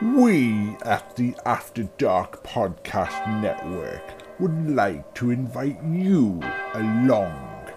We at the After Dark Podcast Network would like to invite you along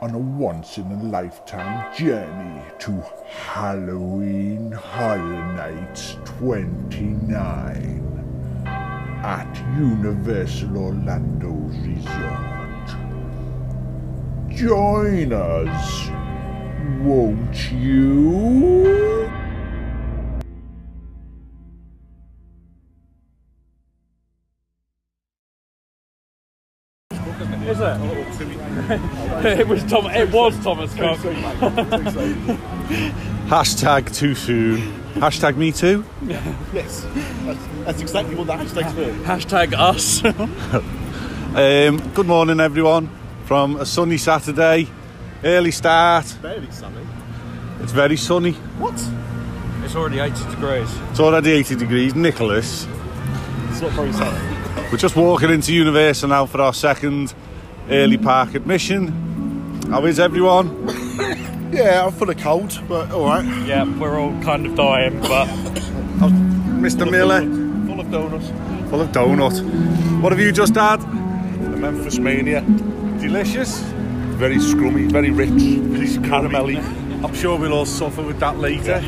on a once in a lifetime journey to Halloween Horror Nights 29 at Universal Orlando's Resort. Join us, won't you? Is it? it was Tom. It was Thomas Cook. Hashtag too soon. Hashtag me too. Yes, that's, that's exactly what that hashtag's for. Hashtag us. Um, good morning, everyone. From a sunny Saturday, early start. Very sunny. It's very sunny. What? it's already 80 degrees. It's already 80 degrees. Nicholas, It's not very sunny. we're just walking into Universal now for our second early park admission. How is everyone? Yeah, I'm full of cold, but all right. Yeah, we're all kind of dying, but Mr. Miller, Full of donuts. full of donut. What have you just had? The Memphis Mania. Delicious. Very scrummy, very rich, very caramelly. I'm sure we'll all suffer with that later.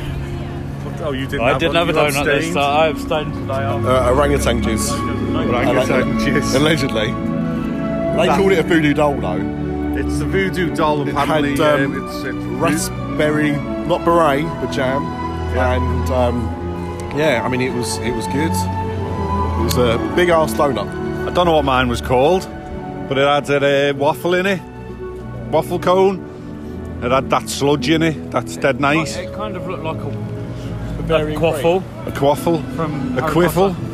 But- Oh, you didn't I have didn't one. have a You donut this abstained. time. I abstained today. after- Uh, orangutan juice. Orangutan juice. Allegedly. They That- called it a voodoo doll though. It's the voodoo doll, It apparently. had, um, um, it's, it's Raspberry, not beret, but jam. And um, yeah, I mean it was it was good. It was a big ass donut. I don't know what mine was called, but it had a uh, waffle in it, waffle cone. It had that sludge in it. That's dead nice. It kind of looked like a, a Varying quaffle A quaffle, from a Harry quiffle. Potter.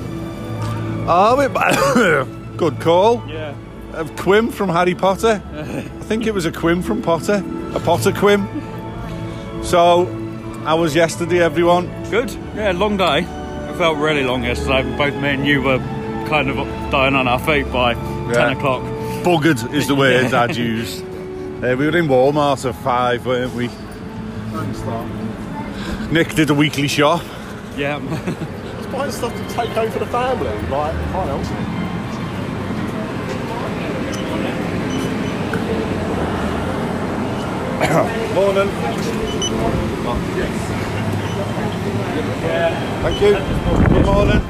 Oh, it, good call. Yeah. A quim from Harry Potter. I think it was a quim from Potter. A Potter quim. So, how was yesterday, everyone? Good. Yeah, long day. It felt really long yesterday. Both me and you were kind of dying on our feet by 10 o'clock. Buggered is the word I'd used. Uh, we were in Walmart at five, weren't we? Thanks, Nick did a weekly shop. Yeah. It's buying stuff to take home for the family. Like, can't help Morning. Thank you. Good morning.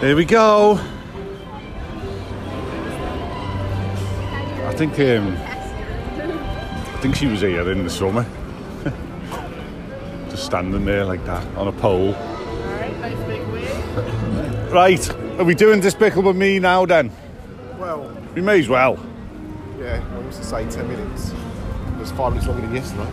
Here we go. I think um, I think she was here in the summer. Just standing there like that on a pole. Right, are we doing Despicable Me now then? Well, We may as well. yeah, I used to say 10 minutes. It was five minutes longer than yesterday.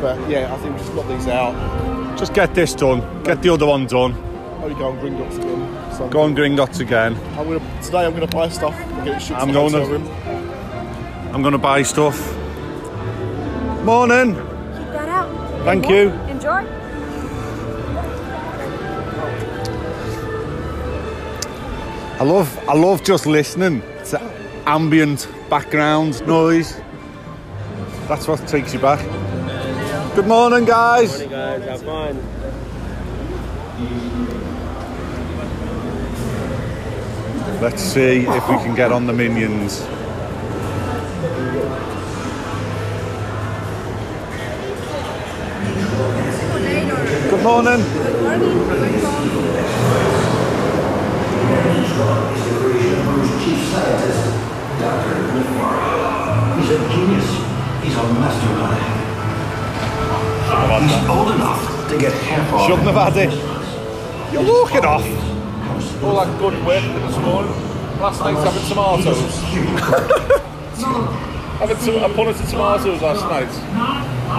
But yeah, I think we just got these out. Just get this done. Get the other one done. Only go on Gringotts again. So Go on Gringotts again. I'm gonna, today I'm going to buy stuff and get it shipped I'm to the going hotel to- room. I'm going to buy stuff. Morning. Keep that out. Thank Enjoy. you. Enjoy. I love I love just listening to ambient background noise. That's what takes you back. Good morning, guys. guys, have fun. Let's see if we can get on the minions. Good morning. Good morning. He's a genius. He's a mastermind. He's old enough to get half off. Shouldn't. You're walking off. All that good work this morning. Last night's having tomatoes. having some, a punnet of tomatoes last night.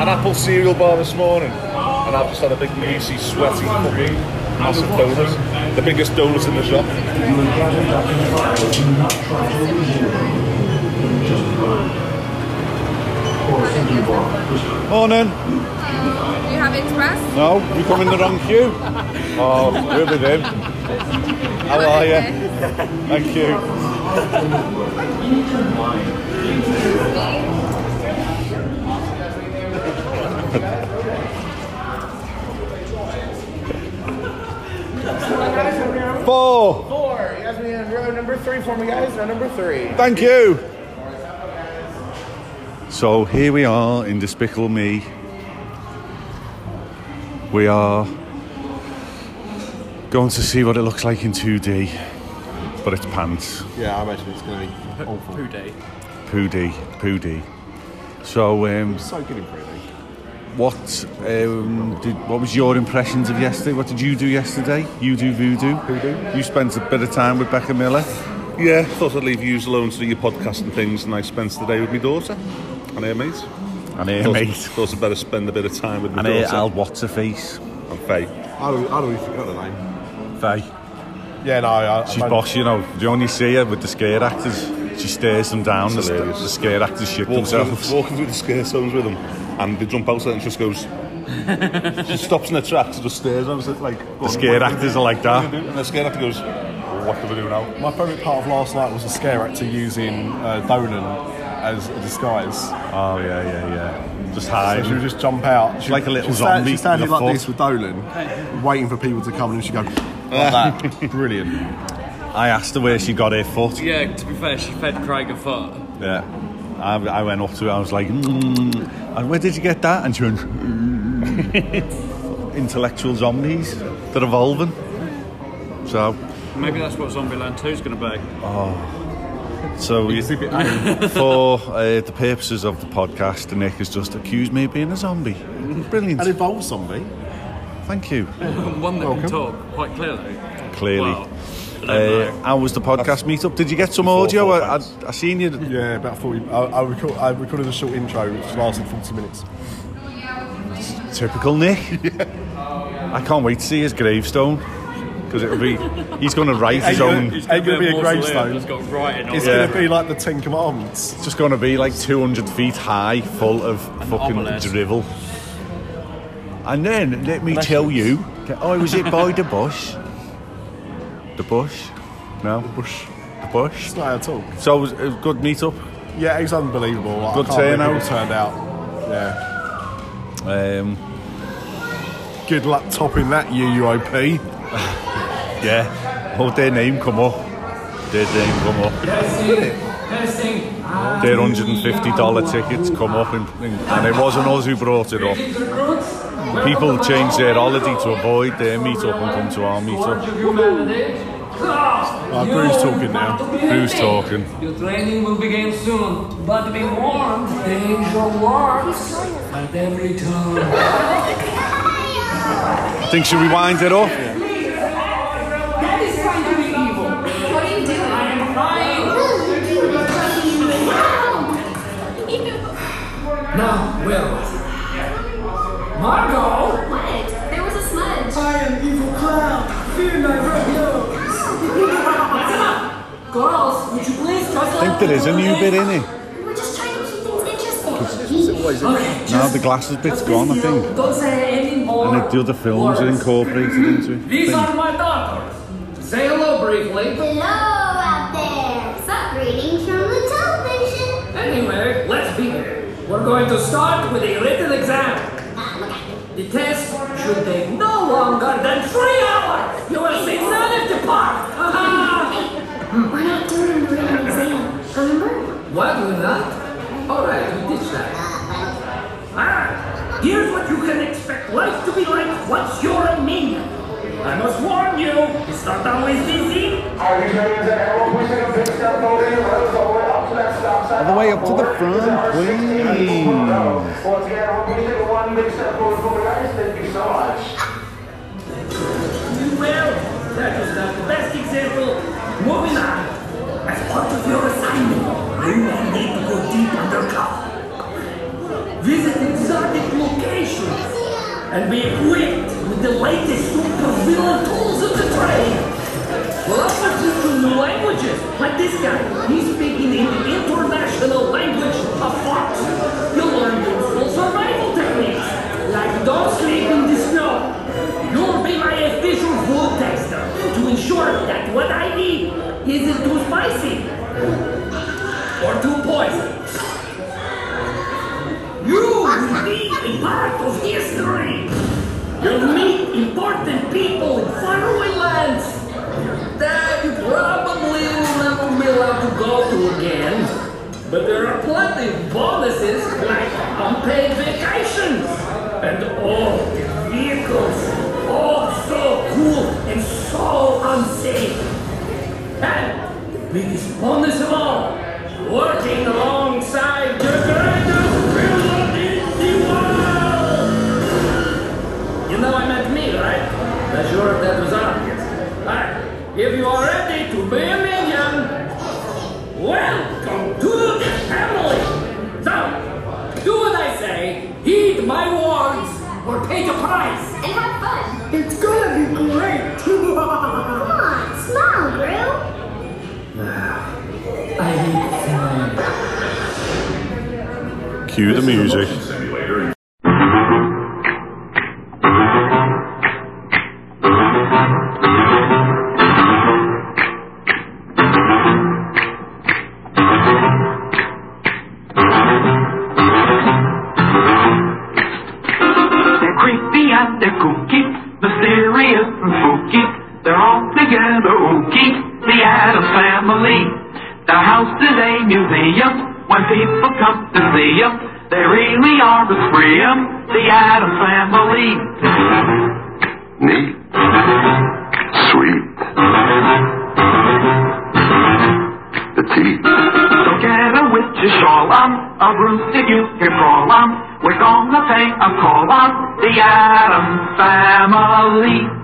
An apple cereal bar this morning. And I've just had a big greasy, sweaty, fucking massive donut. The biggest donut in the shop. Morning. Uh, you have express? No, you come in the wrong queue. Oh, we're with him. How are you? Thank you. Four. Four. You guys be in row number three for me, guys. Row number three. Thank you. So here we are in Despicable Me. We are going to see what it looks like in 2D, but it's pants. Yeah, I imagine it's going to be awful. Poo day. Poo D, poo D. So, um, So good in 3D. What um, did, what was your impressions of yesterday? What did you do yesterday? You do voodoo. Voodoo. You spent a bit of time with Becca Miller. Yeah, thought I'd leave you alone to do your podcast and things, and I spent the day with my daughter and her mate. And her Thought, mate. thought I'd better spend a bit of time with my And her daughter Al what's her face? and Faye. I don't, I don't even forgot the name. Faye. Yeah, no, I, She's I, boss, you know. You only see her with the scare actors. She stares them down. The, the scare actors shit Walking through, themselves. walking through the scare zones with them, and they jump out and she just goes. she stops in her tracks and just stares. I was like, The scare actors are like that. And the scare actor goes, "What do we do now?" My favourite part of last night was the scare actor using uh, Dolan as a disguise. Oh yeah, yeah, yeah. Just So hide. she would just jump out. She, like a little she'd zombie She'd stand with here a like foot. this with Dolan, waiting for people to come, and she'd go like that. Brilliant. I asked her where she got her foot. Yeah, to be fair, she fed Craig a foot. Yeah. I, I went up to her. I was like, mm, and where did you get that? And she went, "Mm." intellectual zombies. They're evolving. So, Maybe that's what Zombieland 2 is going to be. Oh. So you, for uh, the purposes of the podcast, Nick has just accused me of being a zombie. Brilliant. An evolved zombie. Thank you. One that can talk quite clearly. Clearly. Well, I don't Uh, how was the podcast meetup? Did you get some audio? I, I. I seen you. Yeah, about 40. I, I, record, I recorded a short intro which lasted 40 minutes. Typical Nick. I can't wait to see his gravestone because it'll be. He's going to write his own. It's ain't gonna be a gravestone. It's got writing It's going to be like the Ten Commandments. It's just going to be like 200 feet high, full of fucking obelisk. drivel. And then let me tell you, oh, was it by the bush? The bush? No, the bush. The bush. It's not how to talk. So it was a good meet up. Yeah, it's unbelievable. Like, Good I turnout. people turned out. Yeah. Um, Good luck topping that UUOP. yeah, oh, their name come up. Their name come up. Their $150 tickets come up, and, and it wasn't us who brought it up. People change their holiday to avoid their meet-up and come to our meet-up. Uh, Bruce talking now. Who's talking? Your training will begin soon, but be warned, danger lurks at every turn. I think should we wind it up? That is trying Margot! What? There was a smudge. I am evil clown. Fear never heals. Girls, would you please just I think there is a new bit in it. We were just trying to keep things interesting. Okay, Now the glasses bit's gone, I think. Don't say any more. And the other films are incorporated into it. These I are my daughters. Say hello briefly. Hello out there. Sup, greetings from the television. Anyway, let's begin. We're going to start with a written exam. Look out. The test should take no longer than three hours. You will see none of the park! Hey, we're not doing a written exam. Remember? What was that? All right, we ditch that. Ah, here's what you can expect life to be like once you're a minion. I must warn you, it's not always easy. All the way up to the front, please. Well, that was the best example. Moving on. As part of your assignment, you will need to go deep undercover. Visit exotic locations and be equipped with the latest supervillain tools of the trade. Languages, like this guy. He's speaking in the international language of Fox. You'll learn useful survival techniques, like don't sleep in the snow. You'll be my official food tester to ensure that what I eat isn't too spicy paid vacations. And all the vehicles, all so cool and so unsafe. And biggest bonus of all, working alongside the greatest railroad in the world. You know I meant me, right? Sure that was obvious. Alright, if you are spooky. They're all together ooky, the Addams family. Their house is a museum when people come to see them. They really are the 'em, the Addams family. Neat. Sweet. Petite. So get a witch's shawl on, a that you can crawl on. We're gonna pay a call on the Addams family.